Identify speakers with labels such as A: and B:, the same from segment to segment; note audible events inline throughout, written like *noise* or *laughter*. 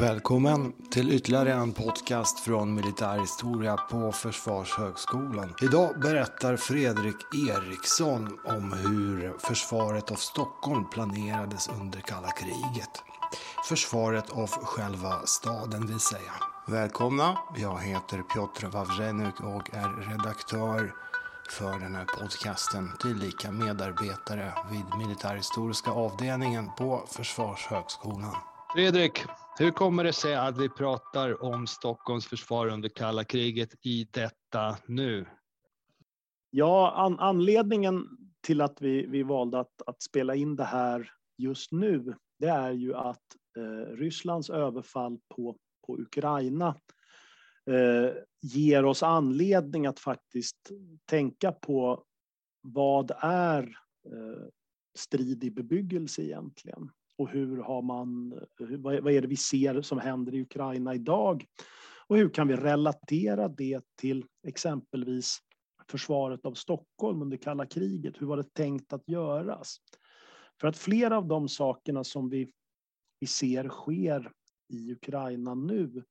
A: Välkommen till ytterligare en podcast från Militärhistoria på Försvarshögskolan. Idag berättar Fredrik Eriksson om hur försvaret av Stockholm planerades under kalla kriget. Försvaret av själva staden vill säga. Välkomna, jag heter Piotr Wawrzeniuk och är redaktör för den här podcasten, tillika medarbetare vid militärhistoriska avdelningen på Försvarshögskolan.
B: Fredrik, hur kommer det sig att vi pratar om Stockholms försvar under kalla kriget i detta nu?
C: Ja, an anledningen till att vi, vi valde att, att, spela in det här just nu, det är ju att eh, Rysslands överfall på, på Ukraina eh, ger oss anledning att faktiskt tänka på vad är eh, strid i bebyggelse egentligen? Och hur har man, vad är det vi ser som händer i Ukraina idag? Och hur kan vi relatera det till exempelvis försvaret av Stockholm under kalla kriget? Hur var det tänkt att göras? För att flera av de sakerna som vi, vi ser sker i Ukraina nu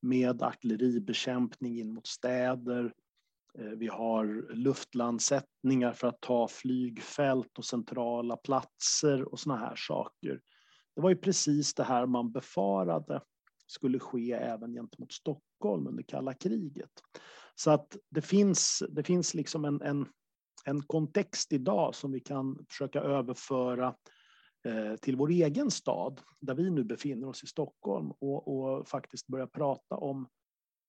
C: med artilleribekämpning in mot städer, Eh, vi har luftlandsättningar för att ta flygfält och centrala platser och såna här saker. Det var ju precis det här man befarade skulle ske även gentemot Stockholm under kalla kriget. Så att det finns, det finns liksom en, en, en kontext idag som vi kan försöka överföra eh, till vår egen stad, där vi nu befinner oss i Stockholm och, och faktiskt börja prata om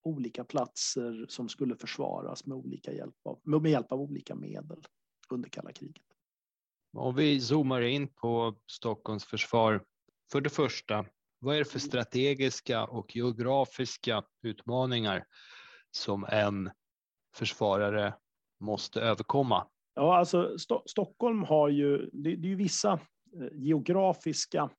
C: olika platser som skulle försvaras med, olika hjälp av, med hjälp av olika medel under kalla kriget.
B: Om vi zoomar in på Stockholms försvar. För det första, vad är det för mm. strategiska och geografiska utmaningar som en försvarare måste överkomma?
C: Ja, alltså St Stockholm har ju, det, det är ju vissa eh, geografiska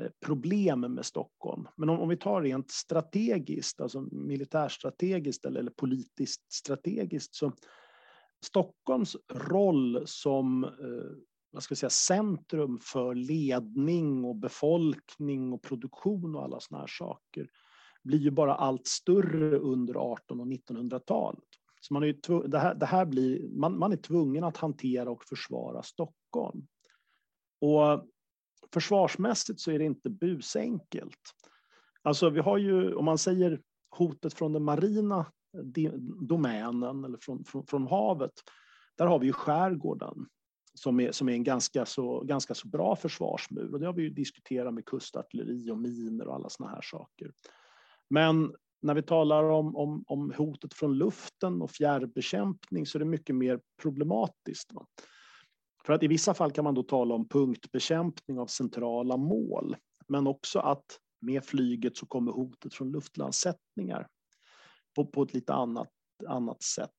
C: Eh, problem med Stockholm. Men om, om, vi tar rent strategiskt, alltså militärstrategiskt eller, eller politiskt strategiskt, så Stockholms roll som eh, vad ska jag säga, centrum för ledning och befolkning och produktion och alla såna här saker blir ju bara allt större under 1800 och 1900-talet. Så man, är ju det här, det här blir, man, man är tvungen att hantera och försvara Stockholm. Och försvarsmässigt så är det inte busenkelt. Alltså vi har ju, om man säger hotet från den marina domänen eller från, från, från havet, där har vi ju skärgården som är, som är en ganska så, ganska så bra försvarsmur. Och det har vi ju diskuterat med kustartilleri och miner och alla såna här saker. Men när vi talar om, om, om hotet från luften och fjärrbekämpning så är det mycket mer problematiskt. Va? För att i vissa fall kan man då tala om punktbekämpning av centrala mål, men också att med flyget så kommer hotet från luftlandsättningar på, på ett lite annat, annat sätt.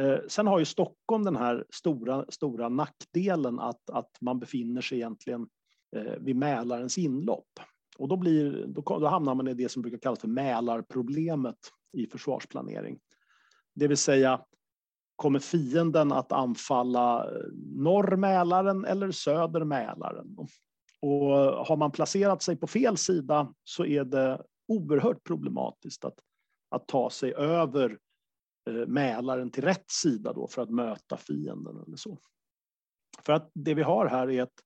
C: Eh, sen har ju Stockholm den här stora, stora nackdelen att, att man befinner sig egentligen eh, vid Mälarens inlopp. Och då, blir, då, då hamnar man i det som brukar kallas för Mälarproblemet i försvarsplanering. Det vill säga, kommer fienden att anfalla eh, norr Mälaren eller söder Mälaren? Och har man placerat sig på fel sida så är det oerhört problematiskt att, att ta sig över eh, Mälaren till rätt sida då för att möta fienden eller så. För att det vi har här är ett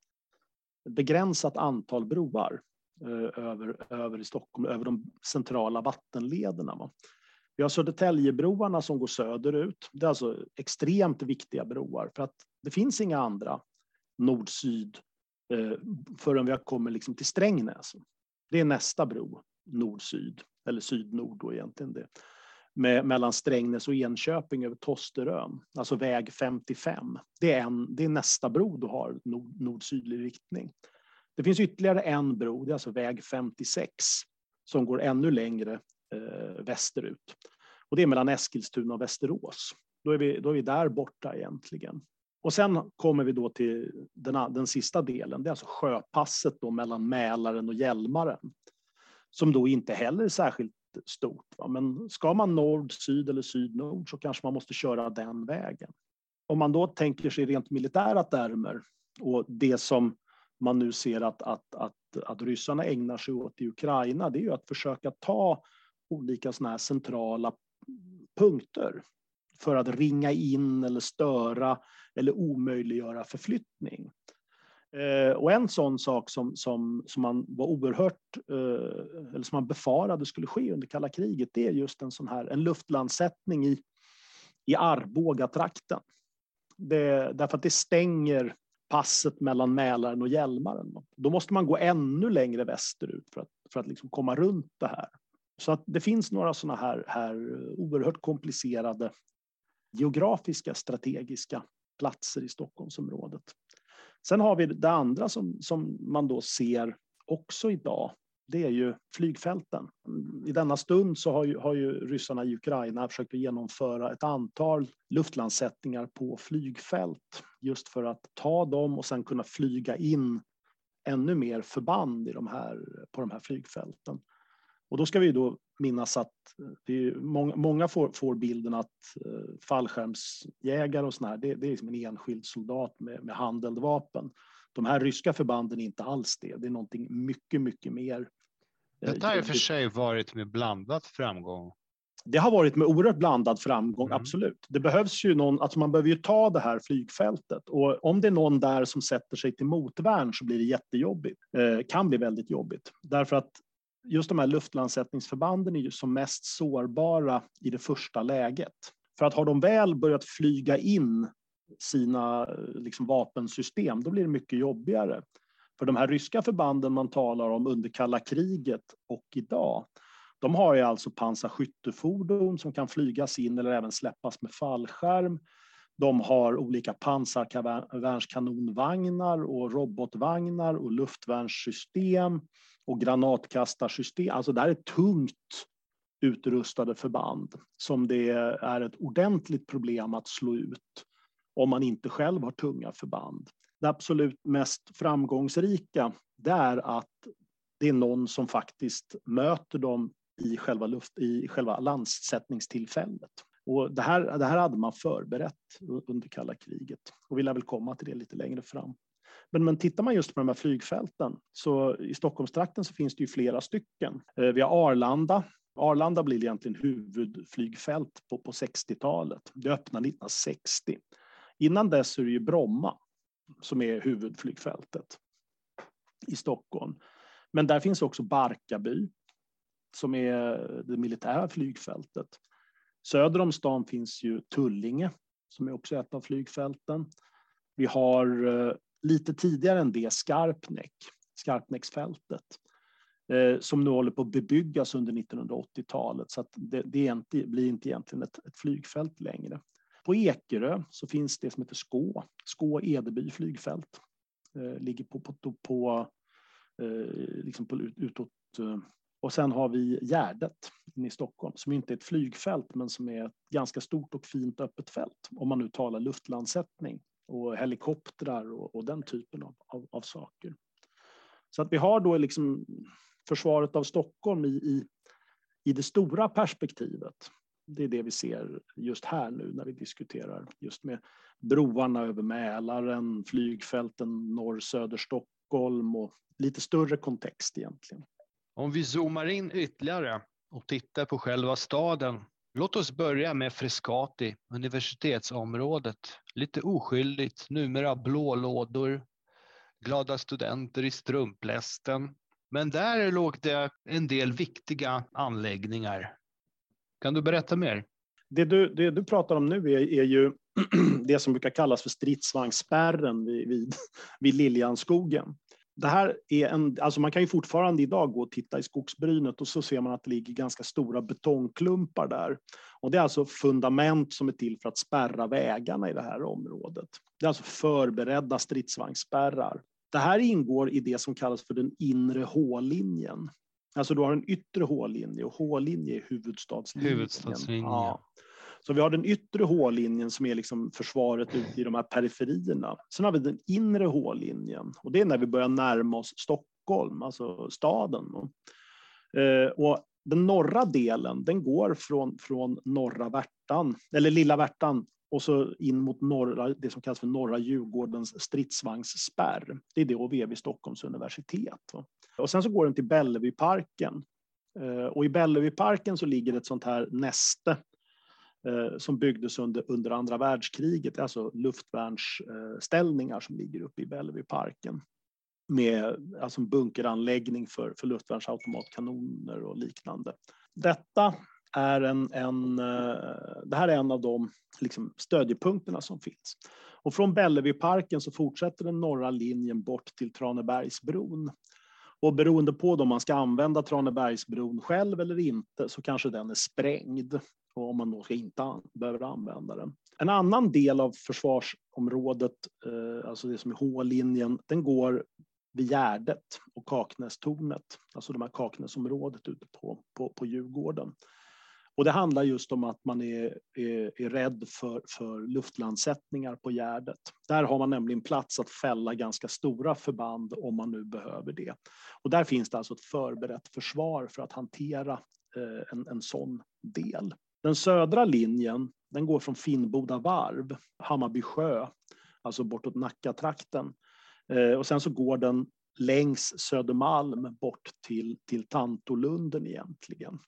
C: begränsat antal broar eh, över, över i Stockholm, över de centrala vattenlederna. Va? Vi har Södertäljebroarna som går söderut. Det är alltså extremt viktiga broar för att det finns inga andra nord-syd eh, förrän vi kommer liksom till Strängnäs. Det är nästa bro, nord-syd, eller syd-nord då egentligen. Det med, mellan Strängnäs och Enköping över Tosterön, alltså väg 55. Det är, en, det är nästa bro du har nord, nord-sydlig riktning. Det finns ytterligare en bro, det är alltså väg 56, som går ännu längre Eh, västerut. Och det är mellan Eskilstuna och Västerås. Då är, vi, då är vi där borta egentligen. Och sen kommer vi då till den, den sista delen, det är alltså sjöpasset då mellan Mälaren och Hjälmaren. Som då inte heller är särskilt stort. Va? Men ska man nord-syd eller syd-nord så kanske man måste köra den vägen. Om man då tänker sig rent militära termer och det som man nu ser att, att, att, att ryssarna ägnar sig åt i Ukraina, det är ju att försöka ta olika såna här centrala punkter för att ringa in eller störa eller omöjliggöra förflyttning. Eh, och en sån sak som, som, som man var oerhört, eh, eller som man befarade skulle ske under kalla kriget, det är just en sån här en luftlandsättning i, i Arboga-trakten. Det, därför att det stänger passet mellan Mälaren och Hjälmaren. Då måste man gå ännu längre västerut för att, för att liksom komma runt det här. Så att det finns några sådana här, här eh, oerhört komplicerade geografiska strategiska platser i Stockholmsområdet. Sen har vi det andra som, som man då ser också idag. Det är ju flygfälten. I denna stund så har ju, har ju ryssarna i Ukraina försökt genomföra ett antal luftlandsättningar på flygfält just för att ta dem och sen kunna flyga in ännu mer förband i de här, på de här flygfälten. Och då ska vi då minnas att är många, många får, får, bilden att eh, fallskärmsjägare och såna här, det, det är liksom en enskild soldat med, med handeldvapen. De här ryska förbanden är inte alls det. Det är någonting mycket, mycket mer.
B: Eh, det har i och för sig varit med blandad framgång.
C: Det har varit med oerhört blandad framgång, mm. absolut. Det behövs ju någon, alltså man behöver ju ta det här flygfältet och om det är någon där som sätter sig till motvärn så blir det jättejobbigt. Eh, kan bli väldigt jobbigt därför att just de här luftlandsättningsförbanden är ju som mest sårbara i det första läget. För att har de väl börjat flyga in sina liksom, vapensystem, då blir det mycket jobbigare. För de här ryska förbanden man talar om under kalla kriget och idag, de har ju alltså pansarskyttefordon som kan flygas in eller även släppas med fallskärm. De har olika pansarvärnskanonvagnar och robotvagnar och luftvärnssystem och granatkastarsystem. Alltså det här är tungt utrustade förband som det är ett ordentligt problem att slå ut om man inte själv har tunga förband. Det absolut mest framgångsrika det är att det är någon som faktiskt möter dem i själva, luft, i själva landsättningstillfället. Och det, här, det här hade man förberett under kalla kriget och vi lär väl komma till det lite längre fram. Men, men tittar man just på de här flygfälten så i Stockholmstrakten så finns det ju flera stycken. Eh, vi har Arlanda. Arlanda blir egentligen huvudflygfält på, på 60-talet. Det öppnade 1960. Innan dess är det ju Bromma som är huvudflygfältet i Stockholm. Men där finns också Barkarby som är det militära flygfältet. Söder om stan finns ju Tullinge som är också ett av flygfälten. Vi har eh, lite tidigare än det Skarpnäck, Skarpnäcksfältet, eh, som nu håller på att bebyggas under 1980-talet. Så att det, det inte, blir inte egentligen ett, ett, flygfält längre. På Ekerö så finns det som heter Skå, Skå-Edeby flygfält. Eh, ligger på, på, på, på, liksom på utåt eh, och sen har vi Gärdet inne i Stockholm som inte är ett flygfält men som är ett ganska stort och fint öppet fält om man nu talar luftlandsättning och helikoptrar och, och den typen av, av, av, saker. Så att vi har då liksom försvaret av Stockholm i, i, i det stora perspektivet. Det är det vi ser just här nu när vi diskuterar just med broarna över Mälaren, flygfälten norr söder Stockholm och lite större kontext egentligen.
B: Om vi zoomar in ytterligare och tittar på själva staden Låt oss börja med Frescati, universitetsområdet. Lite oskyldigt, numera blå lådor, glada studenter i strumplästen. Men där låg det en del viktiga anläggningar. Kan du berätta mer?
C: Det du, det du pratar om nu är, är ju *clears throat* det som brukar kallas för stridsvagnsspärren vid, vid, vid Liljanskogen det här är en, alltså man kan ju fortfarande idag gå och titta i skogsbrynet och så ser man att det ligger ganska stora betongklumpar där. Och det är alltså fundament som är till för att spärra vägarna i det här området. Det är alltså förberedda stridsvagnsspärrar. Det här ingår i det som kallas för den inre H-linjen. Alltså du har en yttre H-linje och H-linje är huvudstadslinjen.
B: huvudstadslinjen. Ja.
C: Så vi har den yttre H-linjen som är liksom försvaret ute i de här periferierna. Sen har vi den inre H-linjen och det är när vi börjar närma oss Stockholm, alltså staden. Eh, och den norra delen, den går från, från norra Värtan, eller lilla Värtan, och så in mot norra, det som kallas för norra Djurgårdens stridsvagnsspärr. Det är DHV vid Stockholms universitet. Och sen så går den till Bellevueparken. Eh, och i Bellevueparken så ligger ett sånt här näste Eh, som byggdes under, under andra världskriget, alltså luftvärnsställningar som ligger uppe i Bellevueparken med alltså en bunkeranläggning för, för luftvärnsautomatkanoner och liknande. Detta är en, en, eh, det här är en av de liksom, stödjepunkterna som finns. Och från Bellevueparken så fortsätter den norra linjen bort till Tranebergsbron. Och beroende på om man ska använda Tranebergsbron själv eller inte så kanske den är sprängd och om man då inte an behöver använda den. En annan del av försvarsområdet, eh, alltså det som är H-linjen, den går vid Gärdet och Kaknästornet, alltså de här Kaknäsområdet ute på, på, på Djurgården. Och det handlar just om att man är, är, är rädd för, för luftlandsättningar på Gärdet. Där har man nämligen plats att fälla ganska stora förband om man nu behöver det. Och där finns det alltså ett förberett försvar för att hantera eh, en, en sån del. Den södra linjen den går från Finnboda varv, Hammarby sjö, alltså bortåt Nackatrakten. Eh, och sen så går den längs Södermalm bort till, till Tantolunden egentligen.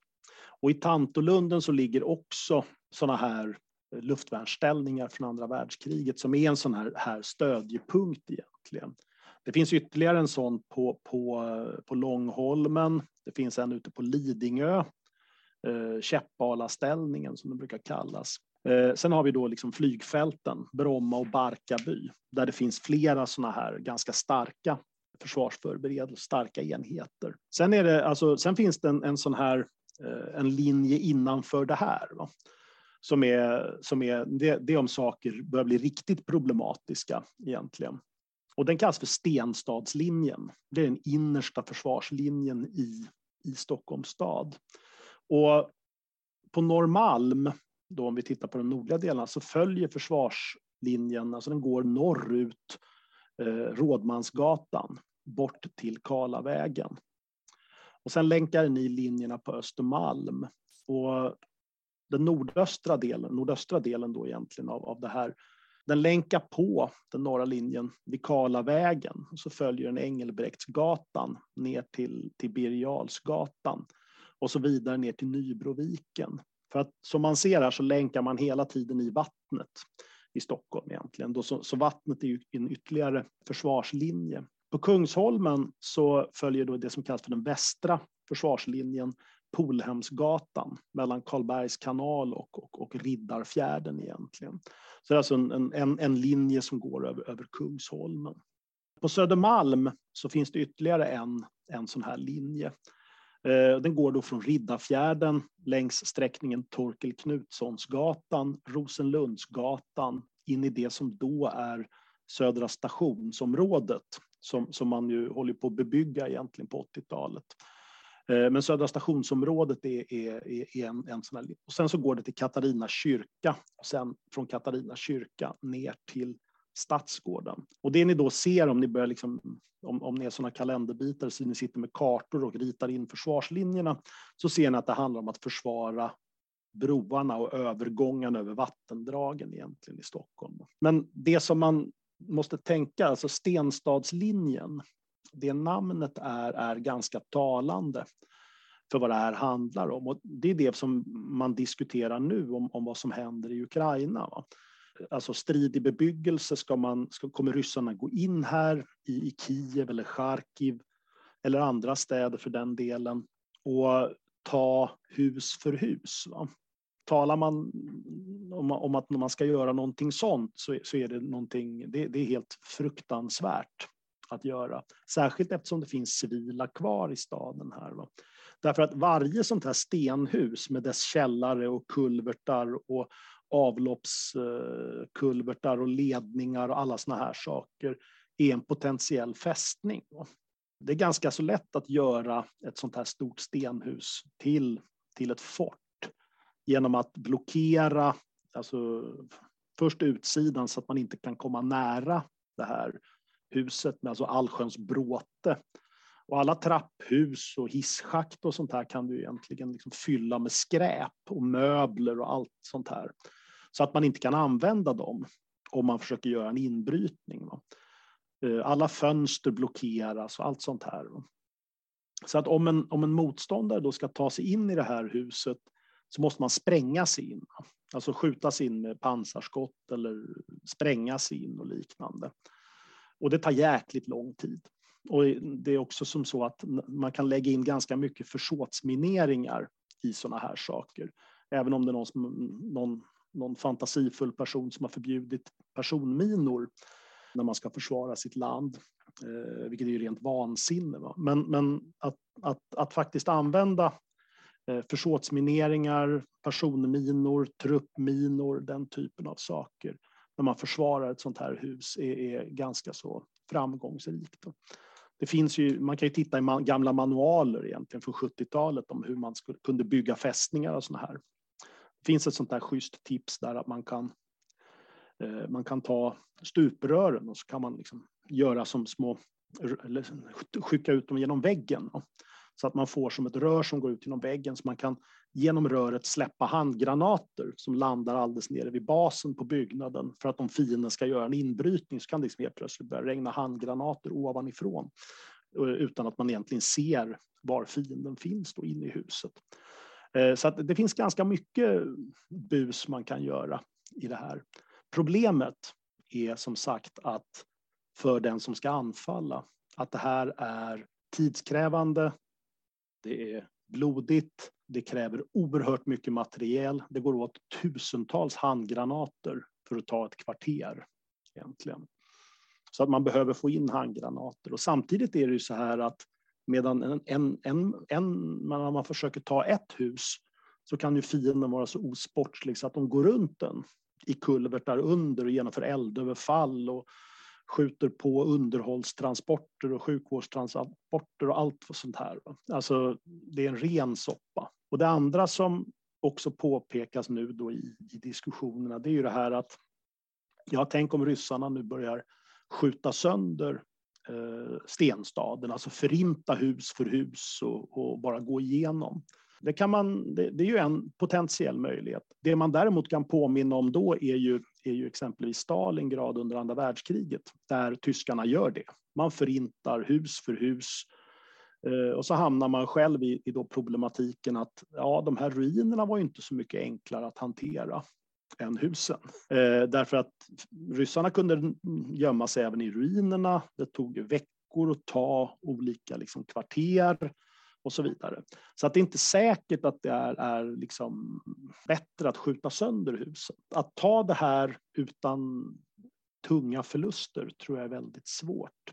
C: Och i Tantolunden så ligger också sådana här luftvärnsställningar från andra världskriget som är en sån här, här stödjepunkt egentligen. Det finns ytterligare en sån på, på, på Långholmen. Det finns en ute på Lidingö, eh, Käppalaställningen som den brukar kallas. Eh, sen har vi då liksom flygfälten, Bromma och Barkarby, där det finns flera sådana här ganska starka försvarsförberedelser, starka enheter. Sen, är det, alltså, sen finns det en, en sån här Eh, en linje innanför det här. Va? Som är, som är det, det om saker börjar bli riktigt problematiska egentligen. Och den kallas för Stenstadslinjen. Det är den innersta försvarslinjen i, i Stockholms stad. Och på Norrmalm, då om vi tittar på de nordliga delarna, så följer försvarslinjen, alltså den går norrut eh, Rådmansgatan bort till Karlavägen. Och sen länkar ni linjerna på Östermalm. Och den nordöstra delen, nordöstra delen då egentligen av, av det här, den länkar på den norra linjen vid Karlavägen och så följer den Engelbrektsgatan ner till, till Birger och så vidare ner till Nybroviken. För att som man ser här så länkar man hela tiden i vattnet i Stockholm egentligen. Då så, så vattnet är ju en ytterligare försvarslinje. På Kungsholmen så följer då det som kallas för den västra försvarslinjen Polhemsgatan mellan Karlbergs kanal och, och, och Riddarfjärden egentligen. Så det är alltså en, en, en linje som går över, över Kungsholmen. På Södermalm så finns det ytterligare en, en sån här linje. Eh, den går då från Riddarfjärden längs sträckningen Torkel Knutssonsgatan, Rosenlundsgatan in i det som då är Södra stationsområdet som, som man ju håller på att bebygga egentligen på 80-talet. Eh, men Södra stationsområdet är, är, är en, en sån här, och sen så går det till Katarina kyrka och sen från Katarina kyrka ner till Stadsgården. Och det ni då ser om ni börjar liksom, om, om ni är sådana kalenderbitar så ni sitter med kartor och ritar in försvarslinjerna så ser ni att det handlar om att försvara broarna och övergången över vattendragen egentligen i Stockholm. Men det som man måste tänka, alltså Stenstadslinjen, det namnet är, är ganska talande för vad det här handlar om. Och det är det som man diskuterar nu om, om vad som händer i Ukraina. Va? Alltså stridig bebyggelse, ska man, ska, kommer ryssarna gå in här i, i Kiev eller Charkiv eller andra städer för den delen och ta hus för hus? Va? talar man om, om att man ska göra någonting sånt så, så är det någonting, det, det, är helt fruktansvärt att göra. Särskilt eftersom det finns civila kvar i staden här. Va? Därför att varje sånt här stenhus med dess källare och kulvertar och avloppskulvertar och ledningar och alla såna här saker är en potentiell fästning. Det är ganska så lätt att göra ett sånt här stort stenhus till, till ett fort genom att blockera alltså, först utsidan så att man inte kan komma nära det här huset med alltså allsköns bråte. Och alla trapphus och hisschakt och sånt här kan du egentligen liksom fylla med skräp och möbler och allt sånt här så att man inte kan använda dem om man försöker göra en inbrytning. Eh, alla fönster blockeras och allt sånt här. Så att om en, om en motståndare då ska ta sig in i det här huset så måste man spränga sig in. Alltså skjutas in med pansarskott eller sprängas in och liknande. Och det tar jäkligt lång tid. Och det är också som så att man kan lägga in ganska mycket försåtsmineringar i sådana här saker. Även om det är någon, som, någon, någon fantasifull person som har förbjudit personminor när man ska försvara sitt land, eh, vilket är ju rent vansinne. Va? Men, men att, att, att faktiskt använda eh, försåtsmineringar, personminor, truppminor, den typen av saker när man försvarar ett sånt här hus är, är ganska så framgångsrikt. Det finns ju, man kan ju titta i gamla manualer egentligen från 70-talet om hur man skulle, kunde bygga fästningar och såna här. Det finns ett sånt där schysst tips där att man kan, eh, man kan ta stuprören och så kan man liksom göra som små, eller skicka ut dem genom väggen. Så att man får som ett rör som går ut genom väggen så man kan genom röret släppa handgranater som landar alldeles nere vid basen på byggnaden. För att om fienden ska göra en inbrytning så kan det liksom helt plötsligt börja regna handgranater ovanifrån eh, utan att man egentligen ser var fienden finns då inne i huset. Eh, så att det finns ganska mycket bus man kan göra i det här. Problemet är som sagt att för den som ska anfalla, att det här är tidskrävande, det är blodigt, det kräver oerhört mycket materiel. Det går åt tusentals handgranater för att ta ett kvarter egentligen. Så att man behöver få in handgranater. Och samtidigt är det ju så här att medan en, en, en, en, när man försöker ta ett hus så kan ju fienden vara så osportslig så att de går runt den i kulvertar under och genomför eldöverfall och skjuter på underhållstransporter och sjukvårdstransporter och allt sånt här. Alltså, det är en ren soppa. Och det andra som också påpekas nu då i, i diskussionerna, det är ju det här att ja, tänk om ryssarna nu börjar skjuta sönder Eh, stenstaden, alltså förinta hus för hus och, och bara gå igenom. Det, kan man, det, det, är ju en potentiell möjlighet. Det man däremot kan påminna om då är ju, är ju exempelvis Stalingrad under andra världskriget, där tyskarna gör det. Man förintar hus för hus. Eh, och så hamnar man själv i, i då problematiken att ja, de här ruinerna var ju inte så mycket enklare att hantera än husen. Eh, därför att ryssarna kunde gömma sig även i ruinerna. Det tog veckor att ta olika liksom, kvarter och så vidare. Så att det är inte säkert att det är, är liksom bättre att skjuta sönder huset. Att ta det här utan tunga förluster tror jag är väldigt svårt.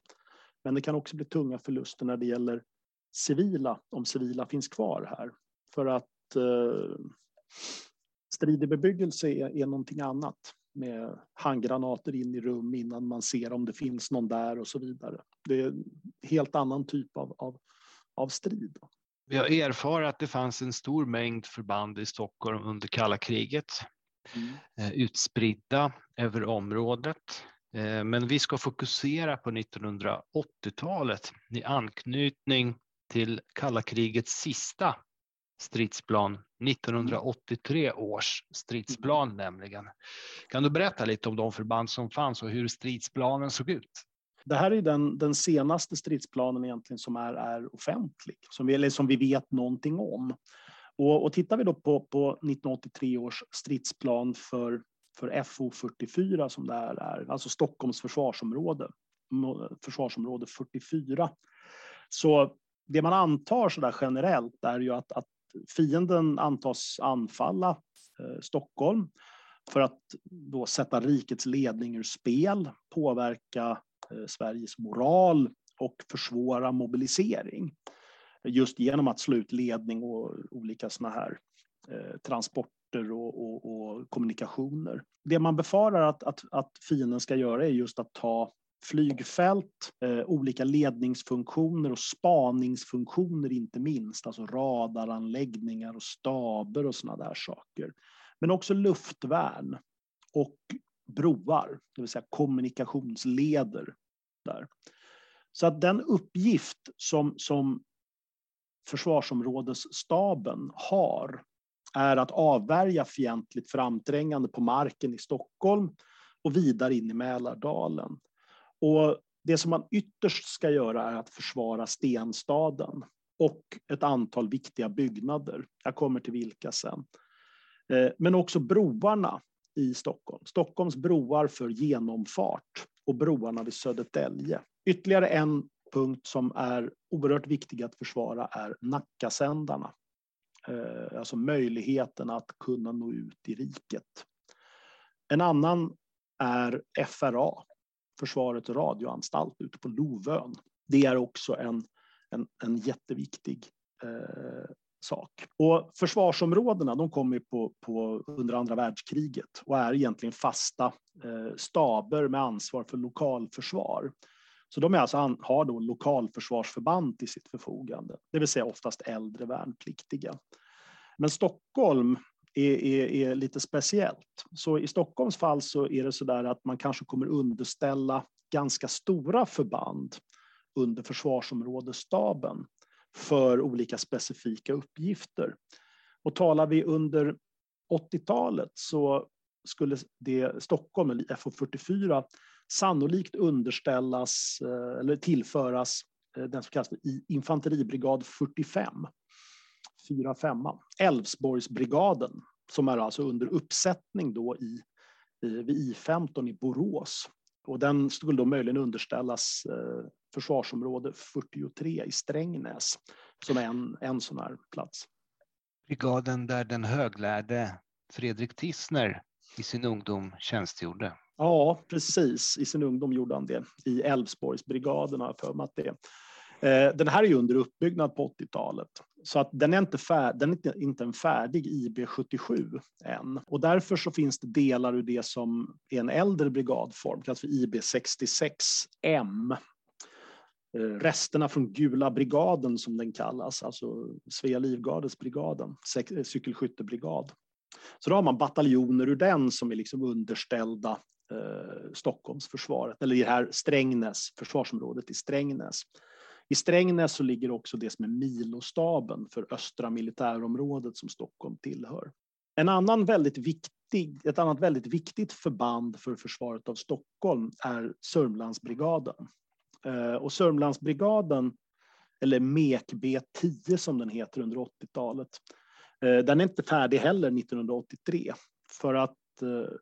C: Men det kan också bli tunga förluster när det gäller civila, om civila finns kvar här. För att eh, stridig bebyggelse är, är någonting annat med handgranater in i rum innan man ser om det finns någon där och så vidare. Det är en helt annan typ av, av av strid.
B: Vi har erfarit att det fanns en stor mängd förband i Stockholm under kalla kriget, mm. Eh, utspridda över området. Eh, men vi ska fokusera på 1980-talet i anknytning till kalla krigets sista stridsplan, 1983 års stridsplan mm. nämligen. Kan du berätta lite om de förband som fanns och hur stridsplanen såg ut?
C: Det här är den, den senaste stridsplanen egentligen som är, är offentlig, som vi, eller som vi vet någonting om. Och, och tittar vi då på, på 1983 års stridsplan för, för FO 44 som det här är, alltså Stockholms försvarsområde, försvarsområde 44. Så det man antar så där generellt är ju att, att fienden antas anfalla eh, Stockholm för att då sätta rikets ledning ur spel, påverka eh, Sveriges moral och försvåra mobilisering. Just genom att slå ut ledning och olika såna här eh, transporter och, och, och, kommunikationer. Det man befarar att, att, att fienden ska göra är just att ta flygfält, eh, olika ledningsfunktioner och spaningsfunktioner inte minst, alltså radaranläggningar och staber och sådana där saker. Men också luftvärn och broar, det vill säga kommunikationsleder. Där. Så att den uppgift som, som försvarsområdesstaben har är att avvärja fientligt framträngande på marken i Stockholm och vidare in i Mälardalen. Och det som man ytterst ska göra är att försvara stenstaden och ett antal viktiga byggnader. Jag kommer till vilka sen. Eh, men också broarna i Stockholm. Stockholms broar för genomfart och broarna vid Södertälje. Ytterligare en punkt som är oerhört viktig att försvara är Nackasändarna. Eh, alltså möjligheten att kunna nå ut i riket. En annan är FRA, Försvarets radioanstalt ute på Lovön. Det är också en, en, en jätteviktig eh, sak. Och försvarsområdena de kommer på, på, under andra världskriget och är egentligen fasta eh, staber med ansvar för lokalförsvar. Så de är alltså, har då lokalförsvarsförband till sitt förfogande, det vill säga oftast äldre värnpliktiga. Men Stockholm är, är, är, lite speciellt. Så i Stockholms fall så är det så där att man kanske kommer underställa ganska stora förband under försvarsområdesstaben för olika specifika uppgifter. Och talar vi under 80-talet så skulle det Stockholm, eller FO44, sannolikt underställas eh, eller tillföras eh, den som kallas för infanteribrigad 45. 4-5. Älvsborgsbrigaden, som är alltså under uppsättning då i, vid I15 i Borås. Och den skulle då möjligen underställas eh, försvarsområde 43 i Strängnäs, som är en, en sån här plats.
B: Brigaden där den höglärde Fredrik Tissner i sin ungdom tjänstgjorde.
C: Ja, precis. I sin ungdom gjorde han det. I Älvsborgsbrigaden har jag för mig att det. Eh, den här är ju under uppbyggnad på 80-talet. Så att den är inte, fär, den är inte, en färdig IB77 än. Och därför så finns det delar ur det som är en äldre brigadform, kallas för IB66M. Eh, resterna från Gula brigaden som den kallas, alltså Svea Livgardes brigaden, eh, cykelskyttebrigad. Så då har man bataljoner ur den som är liksom underställda eh, Stockholmsförsvaret, eller i det här Strängnäs, försvarsområdet i Strängnäs. I Strängnäs så ligger också det som är milostaben för östra militärområdet som Stockholm tillhör. En annan väldigt viktig, ett annat väldigt viktigt förband för försvaret av Stockholm är Sörmlandsbrigaden. Eh, och Sörmlandsbrigaden, eller MEK B10 som den heter under 80-talet, eh, den är inte färdig heller 1983. För att eh,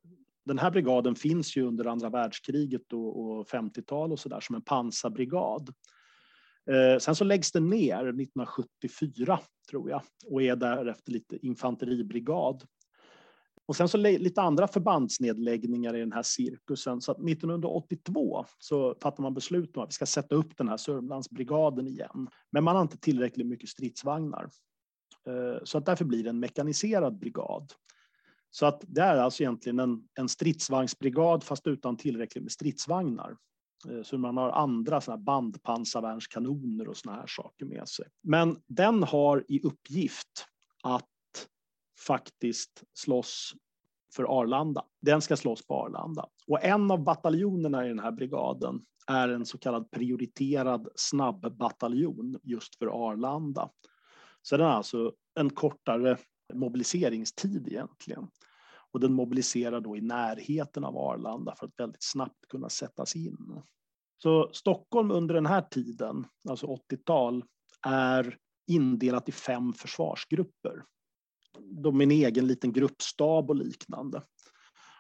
C: den här brigaden finns ju under andra världskriget och 50-tal och sådär som en pansarbrigad. Eh, sen så läggs det ner 1974, tror jag, och är därefter lite infanteribrigad. Och sen så lite andra förbandsnedläggningar i den här cirkusen. Så att 1982 så fattar man beslut om att vi ska sätta upp den här Sörmlandsbrigaden igen. Men man har inte tillräckligt mycket stridsvagnar. Eh, så att därför blir det en mekaniserad brigad. Så att det är alltså egentligen en, en stridsvagnsbrigad fast utan tillräckligt med stridsvagnar. Eh, så man har andra såna bandpansarvärnskanoner och såna här saker med sig. Men den har i uppgift att faktiskt slåss för Arlanda. Den ska slåss på Arlanda. Och en av bataljonerna i den här brigaden är en så kallad prioriterad snabbbataljon just för Arlanda. Så den har alltså en kortare mobiliseringstid egentligen. Och den mobiliserar då i närheten av Arlanda för att väldigt snabbt kunna sättas in. Så Stockholm under den här tiden, alltså 80-tal, är indelat i fem försvarsgrupper. De är en egen liten gruppstab och liknande.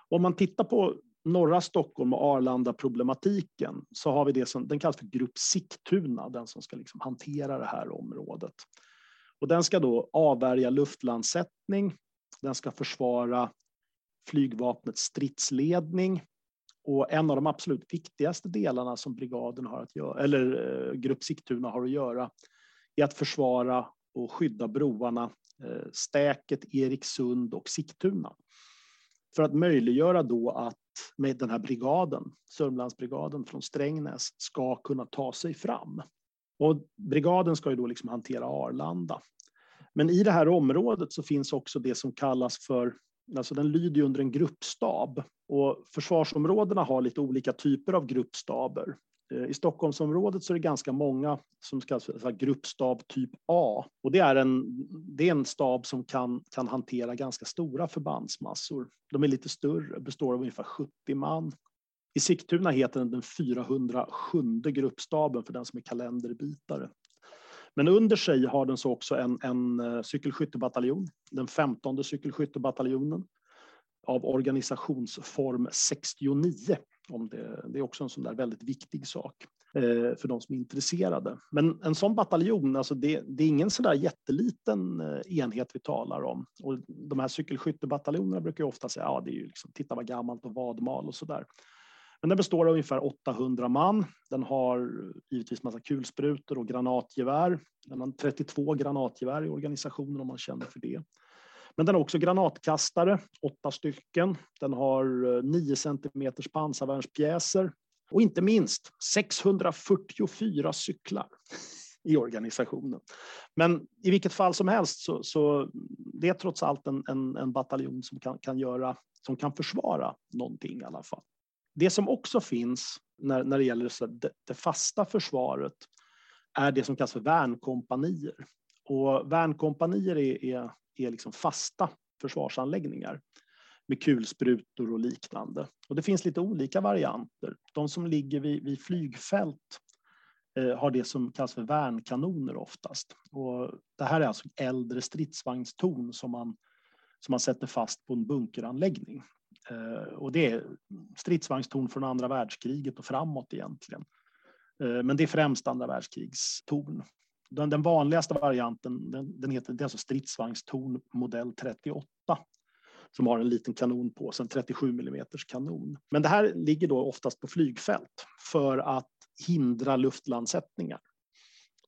C: Om man tittar på norra Stockholm och Arlanda-problematiken så har vi det som den kallas för Grupp Sigtuna, den som ska liksom hantera det här området. Och den ska då avvärja luftlandsättning, den ska försvara flygvapnets stridsledning och en av de absolut viktigaste delarna som brigaden har att göra, eller eh, Grupp Sigtuna har att göra, är att försvara och skydda broarna eh, Stäket, Eriksund och Sigtuna. För att möjliggöra då att med den här brigaden, Sörmlandsbrigaden från Strängnäs, ska kunna ta sig fram. Och brigaden ska ju då liksom hantera Arlanda. Men i det här området så finns också det som kallas för Alltså den lyder under en gruppstab och försvarsområdena har lite olika typer av gruppstaber. Eh, I Stockholmsområdet så är det ganska många som ska alltså säga gruppstab typ A. Och det är en, det är en stab som kan, kan hantera ganska stora förbandsmassor. De är lite större, består av ungefär 70 man. I Sigtuna heter den den 407 gruppstaben för den som är kalenderbitare. Men under sig har den så också en, en eh, cykelskyttebataljon, den 15 cykelskyttebataljonen av organisationsform 69. Om det, det är också en sån där väldigt viktig sak eh, för de som är intresserade. Men en sån bataljon, alltså det, det är ingen sån där jätteliten eh, enhet vi talar om. Och de här cykelskyttebataljonerna brukar ju ofta säga, ja det är ju liksom, titta vad gammalt och vadmal och sådär. Men den består av ungefär 800 man. Den har givetvis massa kulsprutor och granatgevär. Den har 32 granatgevär i organisationen om man känner för det. Men den har också granatkastare, åtta stycken. Den har eh, 9 cm pansarvärnspjäser och inte minst 644 cyklar i organisationen. Men i vilket fall som helst så, så det är trots allt en, en, en bataljon som kan, kan, göra, som kan försvara någonting i alla fall. Det som också finns när, när det gäller så det, det fasta försvaret är det som kallas för värnkompanier. Och värnkompanier är, är, är liksom fasta försvarsanläggningar med kulsprutor och liknande. Och det finns lite olika varianter. De som ligger vid, vid flygfält eh, har det som kallas för värnkanoner oftast. Och det här är alltså äldre stridsvagnstorn som man, som man sätter fast på en bunkeranläggning. Eh, och det är stridsvagnstorn från andra världskriget och framåt egentligen. Eh, men det är främst andra världskrigstorn. Den, den vanligaste varianten den, den heter det är alltså stridsvagnstorn modell 38 som har en liten kanon på sig, en 37 mm kanon. Men det här ligger då oftast på flygfält för att hindra luftlandsättningar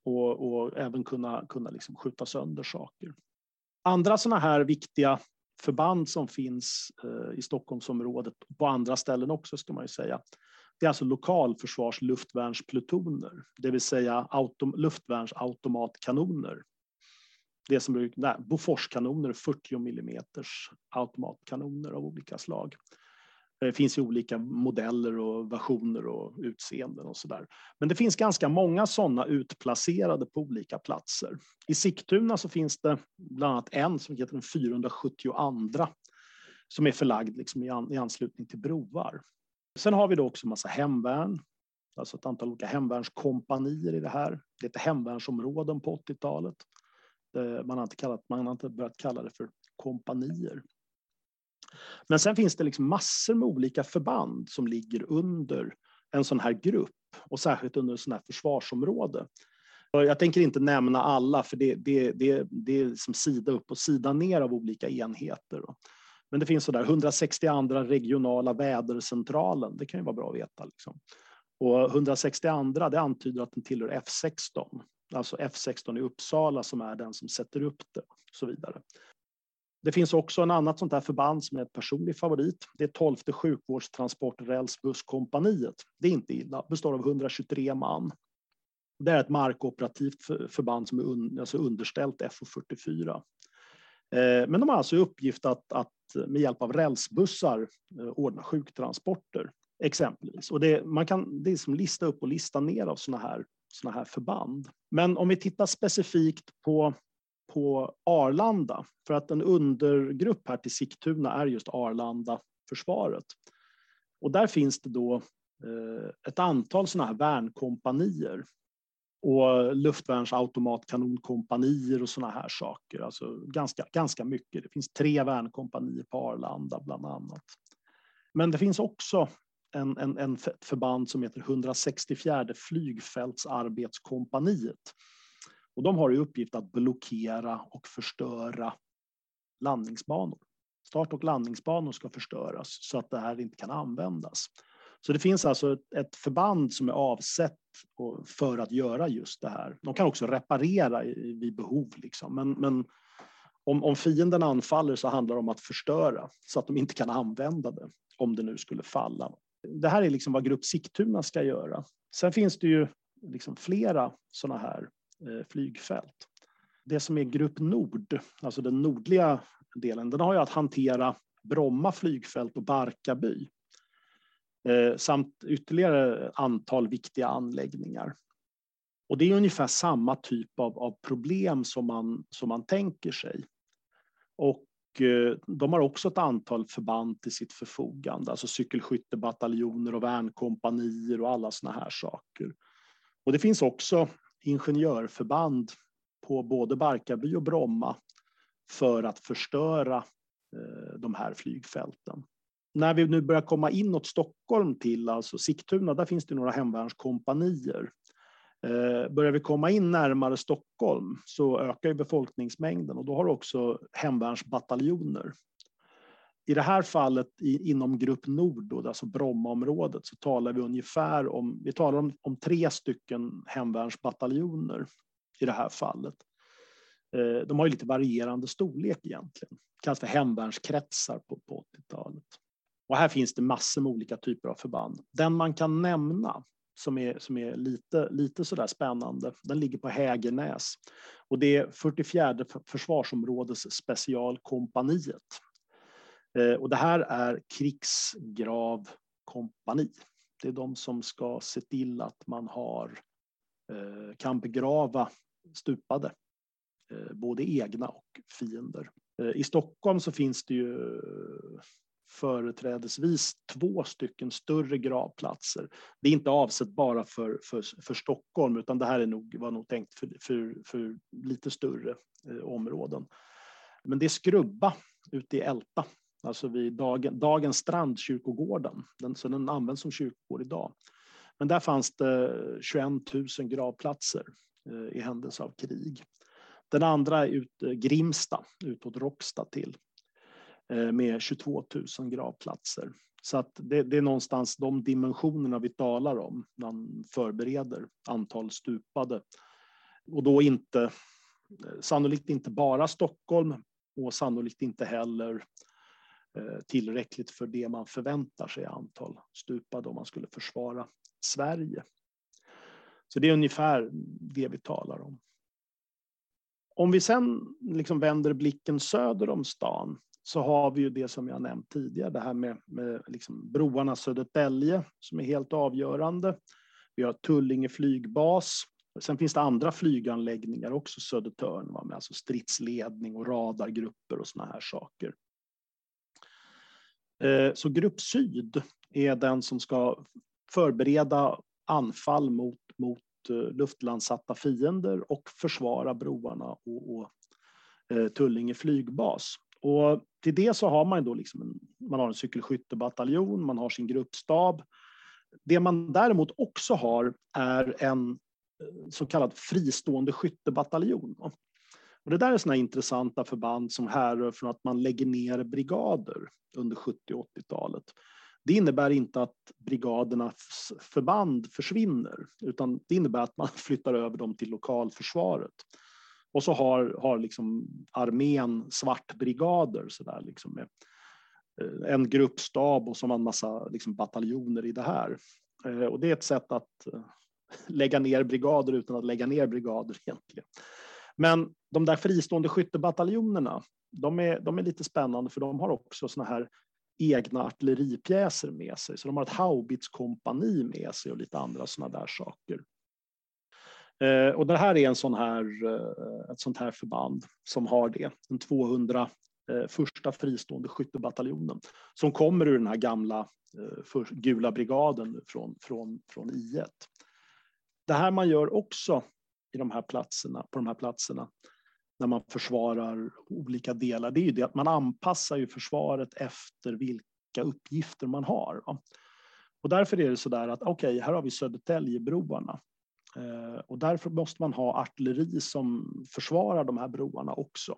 C: och, och även kunna, kunna liksom skjuta sönder saker. Andra sådana här viktiga förband som finns eh, i Stockholmsområdet och på andra ställen också ska man ju säga. Det är alltså lokalförsvarsluftvärnsplutoner, det vill säga autom, luftvärnsautomatkanoner. Det som brukar, Boforskanoner, 40 mm automatkanoner av olika slag. Eh, det finns ju olika modeller och versioner och utseenden och sådär. Men det finns ganska många sådana utplacerade på olika platser. I Sigtuna så finns det bland annat en som heter den 472 som är förlagd liksom i, anslutning till broar. Sen har vi då också massa hemvärn, alltså ett antal olika hemvärnskompanier i det här. Det heter hemvärnsområden på 80-talet. Eh, man har, inte kallat, man har inte börjat kalla det för kompanier. Men sen finns det liksom massor med olika förband som ligger under en sån här grupp och särskilt under en sån här försvarsområde. Jag tänker inte nämna alla, för det, det, det, det är liksom sida upp och sida ner av olika enheter. Men det finns sådär 162 regionala vädercentralen, det kan ju vara bra att veta. Liksom. Och 162 det antyder att den tillhör F16, alltså F16 i Uppsala som är den som sätter upp det och så vidare. Det finns också en annat sånt där förband som är ett personlig favorit. Det är 12 sjukvårdstransporträlsbusskompaniet. Det är inte illa, består av 123 man. Det är ett markoperativt förband som är un, alltså underställt FO44. Eh, men de har alltså i uppgift att, att med hjälp av rälsbussar eh, ordna sjuktransporter exempelvis. Och det, man kan det är som lista upp och lista ner av såna här, såna här förband. Men om vi tittar specifikt på på Arlanda, för att en undergrupp här till Sigtuna är just Arlanda-försvaret. Och där finns det då eh, ett antal sådana här värnkompanier och luftvärnsautomatkanonkompanier och sådana här saker. Alltså ganska, ganska mycket. Det finns tre värnkompanier på Arlanda bland annat. Men det finns också en, en, en förband som heter 164 flygfältsarbetskompaniet och de har i uppgift att blockera och förstöra landningsbanor. Start och landningsbanor ska förstöras så att det här inte kan användas. Så det finns alltså ett, ett förband som är avsett för att göra just det här. De kan också reparera vid behov, liksom. men, men om, om fienden anfaller så handlar det om att förstöra så att de inte kan använda det om det nu skulle falla. Det här är liksom vad Grupp Sigtuna ska göra. Sen finns det ju liksom flera sådana här Eh, flygfält. Det som är Grupp Nord, alltså den nordliga delen, den har ju att hantera Bromma flygfält och Barkarby. Eh, samt ytterligare antal viktiga anläggningar. Och det är ungefär samma typ av, av problem som man, som man tänker sig. Och eh, de har också ett antal förband till sitt förfogande, alltså cykelskyttebataljoner och värnkompanier och alla såna här saker. Och det finns också ingenjörförband på både Barkarby och Bromma för att förstöra eh, de här flygfälten. När vi nu börjar komma inåt Stockholm till alltså Sigtuna, där finns det några hemvärnskompanier. Eh, börjar vi komma in närmare Stockholm så ökar befolkningsmängden och då har du också hemvärnsbataljoner. I det här fallet inom Grupp Nord, då, alltså Brommaområdet, så talar vi ungefär om, vi talar om, om tre stycken hemvärnsbataljoner i det här fallet. Eh, de har ju lite varierande storlek egentligen. Kallas för hemvärnskretsar på, på 80-talet. Och här finns det massor med olika typer av förband. Den man kan nämna som är, som är lite, lite sådär spännande, den ligger på Hägernäs. Och det är 44 försvarsområdes specialkompaniet. Eh, och det här är krigsgravkompani. Det är de som ska se till att man har, eh, kan begrava stupade, eh, både egna och fiender. I Stockholm så finns det ju företrädesvis två stycken större gravplatser. Det är inte avsett bara för, för, för Stockholm, utan det här är nog, var nog tänkt för, för, för lite större eh, områden. Men det är Skrubba ute i Älta, alltså vid dagen, dagens strandkyrkogården. Den, så den används som kyrkogård idag. Men där fanns det 21 000 gravplatser eh, i händelse av krig. Den andra är ut, eh, Grimsta, utåt Råcksta till. Eh, med 22 000 gravplatser. Så att det, det, är någonstans de dimensionerna vi talar om när man förbereder antal stupade. Och då inte, sannolikt inte bara Stockholm och sannolikt inte heller eh, Eh, tillräckligt för det man förväntar sig antal stupade om man skulle försvara Sverige. Så det är ungefär det vi talar om. Om vi sen liksom vänder blicken söder om stan så har vi ju det som jag nämnt tidigare, det här med, med liksom broarna Södertälje som är helt avgörande. Vi har Tullinge flygbas. Sen finns det andra flyganläggningar också, Södertörn, med alltså stridsledning och radargrupper och såna här saker. Eh, så Grupp Syd är den som ska förbereda anfall mot, mot eh, luftlandsatta fiender och försvara broarna och, och eh, Tullinge flygbas. Och till det så har man då liksom en, man har en cykelskyttebataljon, man har sin gruppstab. Det man däremot också har är en så kallad fristående skyttebataljon. Och det där är såna intressanta förband som härrör från att man lägger ner brigader under 70 och 80-talet. Det innebär inte att brigadernas förband försvinner, utan det innebär att man *laughs* flyttar över dem till lokalförsvaret. Och så har, har liksom armén svartbrigader så där, liksom med eh, en gruppstab och så har man massa liksom bataljoner i det här. Eh, och det är ett sätt att eh, lägga ner brigader utan att lägga ner brigader *laughs* egentligen. Men de där fristående skyttebataljonerna, de är, de är lite spännande för de har också såna här egna artilleripjäser med sig. Så de har ett haubitskompani med sig och lite andra såna där saker. Eh, och det här är en sån här, eh, ett sånt här förband som har det, den 200 eh, första fristående skyttebataljonen som kommer ur den här gamla eh, gula brigaden från, från, från I1. Det här man gör också i de här platserna, på de här platserna när man försvarar olika delar, det är ju det att man anpassar ju försvaret efter vilka uppgifter man har. Och därför är det så där att okej, okay, här har vi Södertäljebroarna. Eh, och därför måste man ha artilleri som försvarar de här broarna också.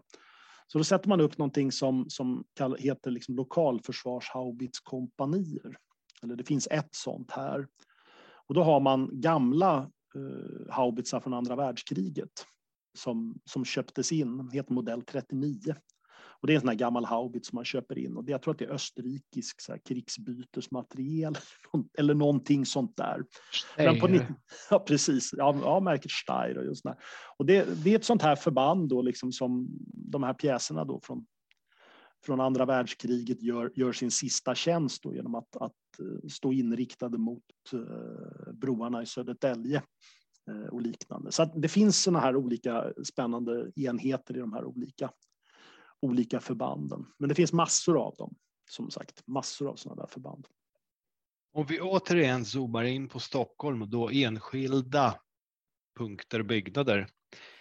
C: Så då sätter man upp någonting som, som heter liksom lokalförsvarshaubitskompanier. Eller det finns ett sånt här. Och då har man gamla eh, haubitsar från andra världskriget som, som köptes in, heter modell 39. Och det är en sån här gammal haubits som man köper in och det, jag tror att det är österrikisk så här, krigsbytesmateriel *laughs* eller någonting sånt där. Men på, *laughs* ja, precis. Ja, ja märket Steyr och just där. Och det, det är ett sånt här förband då, liksom som de här pjäserna då från från andra världskriget gör, gör sin sista tjänst genom att, att stå inriktade mot broarna i Södertälje och liknande. Så det finns sådana här olika spännande enheter i de här olika, olika förbanden. Men det finns massor av dem, som sagt, massor av sådana där förband.
B: Om vi återigen zoomar in på Stockholm och då enskilda punkter och byggnader.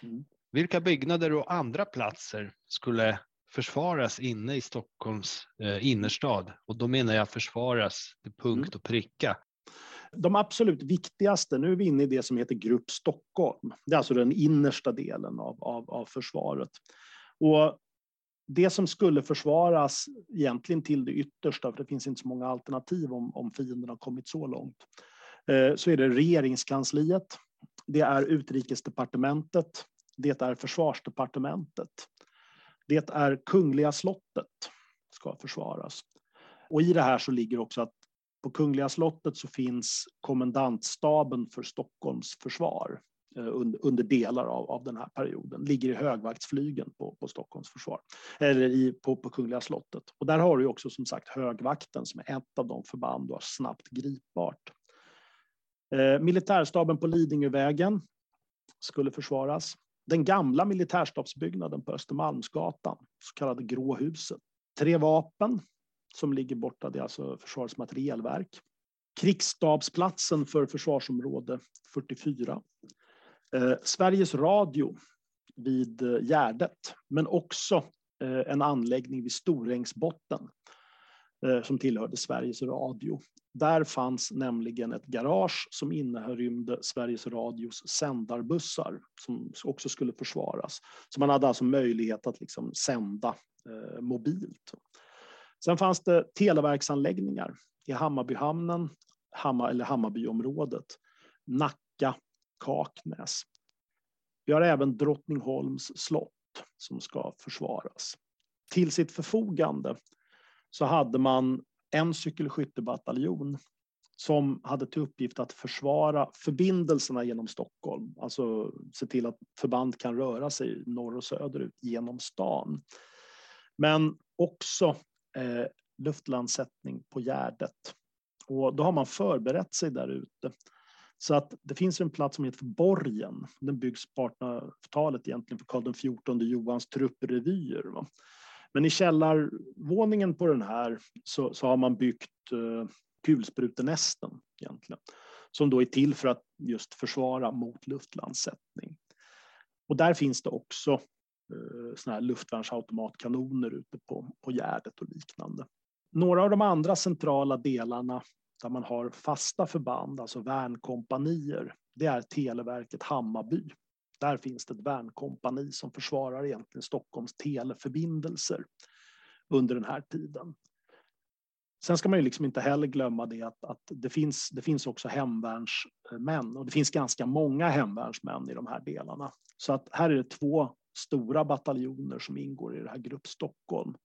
B: Mm. Vilka byggnader och andra platser skulle försvaras inne i Stockholms eh, innerstad? Och då menar jag försvaras till punkt mm. och pricka.
C: De absolut viktigaste, nu är vi inne i det som heter Grupp Stockholm. Det är alltså den innersta delen av, av, av försvaret. Och det som skulle försvaras egentligen till det yttersta, för det finns inte så många alternativ om, om fienden har kommit så långt, eh, så är det regeringskansliet, det är utrikesdepartementet, det är försvarsdepartementet, det är Kungliga slottet ska försvaras. Och i det här så ligger också att på Kungliga slottet så finns kommendantstaben för Stockholms försvar. Eh, under delar av, av den här perioden, ligger i högvaktsflygen på, på Stockholms försvar, eller i, på, på Kungliga slottet. Och där har du också som sagt högvakten som är ett av de förband du har snabbt gripbart. Eh, militärstaben på Lidingövägen skulle försvaras. Den gamla militärstabsbyggnaden på Östermalmsgatan, så kallade Grå huset. Tre vapen som ligger borta, det är alltså Försvarets materielverk. Krigsstabsplatsen för försvarsområde 44. Eh, Sveriges Radio vid eh, Gärdet, men också eh, en anläggning vid Storängsbotten Eh, som tillhörde Sveriges Radio. Där fanns nämligen ett garage som innehörde Sveriges Radios sändarbussar som också skulle försvaras. Så man hade alltså möjlighet att liksom sända eh, mobilt. Sen fanns det televerksanläggningar i Hammarbyhamnen, Hammar, eller Hammarbyområdet, Nacka, Kaknäs. Vi har även Drottningholms slott som ska försvaras. Till sitt förfogande så hade man en cykelskyttebataljon som hade till uppgift att försvara förbindelserna genom Stockholm, alltså se till att förband kan röra sig norr och söderut genom stan. Men också eh, luftlandsättning på Gärdet. Och då har man förberett sig där ute så att det finns en plats som heter Borgen. Den byggs på 1800-talet egentligen för Karl XIV Johans trupprevyer. Va? Men i källarvåningen på den här så, så har man byggt uh, kulsprutenästen egentligen. Som då är till för att just försvara mot luftlandsättning. Och där finns det också uh, såna här luftvärnsautomatkanoner ute på, på Gärdet och liknande. Några av de andra centrala delarna där man har fasta förband, alltså värnkompanier, det är Televerket Hammarby. Där finns det ett värnkompani som försvarar egentligen Stockholms teleförbindelser under den här tiden. Sen ska man ju liksom inte heller glömma det att, att det, finns, det finns också hemvärnsmän och det finns ganska många hemvärnsmän i de här delarna. Så att här är det två stora bataljoner som ingår i det här Grupp Stockholm.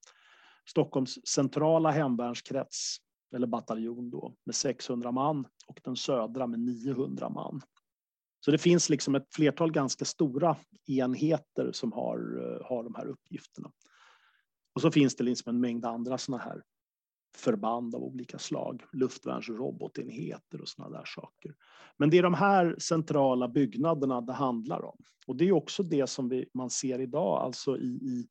C: Stockholms centrala hemvärnskrets eller bataljon då, med 600 man och den södra med 900 man. Så det finns liksom ett flertal ganska stora enheter som har, eh, har de här uppgifterna. Och så finns det liksom en mängd andra sådana här förband av olika slag, luftvärnsrobotenheter och sådana där saker. Men det är de här centrala byggnaderna det handlar om. Och det är också det som vi, man ser idag, alltså i, i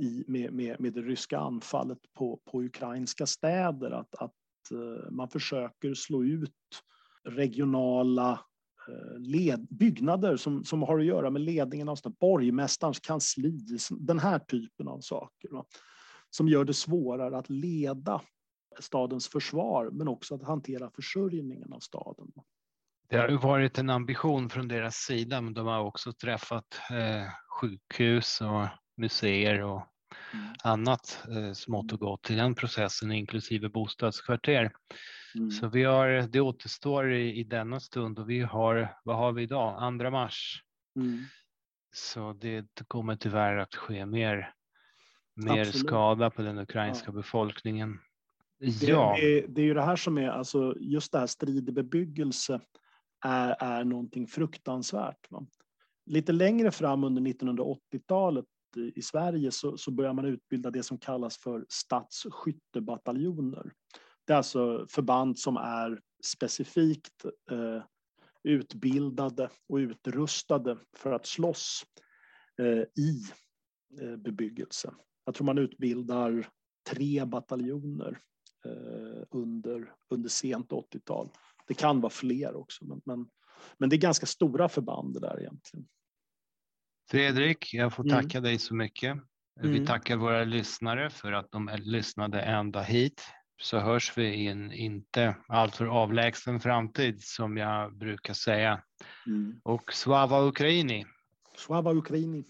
C: i, med, med, med det ryska anfallet på, på ukrainska städer. Att, att eh, man försöker slå ut regionala Eh, led, byggnader som, som har att göra med ledningen av borgmästarens kansli, den här typen av saker. Va? Som gör det svårare att leda stadens försvar, men också att hantera försörjningen av staden.
B: Det har ju varit en ambition från deras sida, men de har också träffat eh, sjukhus och museer och mm. annat eh, smått och gott i den processen, inklusive bostadskvarter. Mm. Så vi har, det återstår i, i denna stund och vi har, vad har vi idag, 2 mars. Mm. Så det kommer tyvärr att ske mer, mer skada på den ukrainska ja. befolkningen.
C: Ja. Det, det, det, är ju det här som är, alltså just det här stridig bebyggelse är, är någonting fruktansvärt. Va? Lite längre fram under 1980-talet i Sverige så, så börjar man utbilda det som kallas för stadsskyttebataljoner. Det är alltså förband som är specifikt eh, utbildade och utrustade för att slåss eh, i eh, bebyggelse. Jag tror man utbildar tre bataljoner eh, under, under sent 80-tal. Det kan vara fler också, men, men, men det är ganska stora förband det där egentligen.
B: Fredrik, jag får mm. tacka mm. dig så mycket. Vi mm. tackar våra lyssnare för att de lyssnade ända hit. Så hörs vi i en inte alltför avlägsen framtid som jag brukar säga. Mm. Och Slava Ukraini!
C: Slava Ukraini!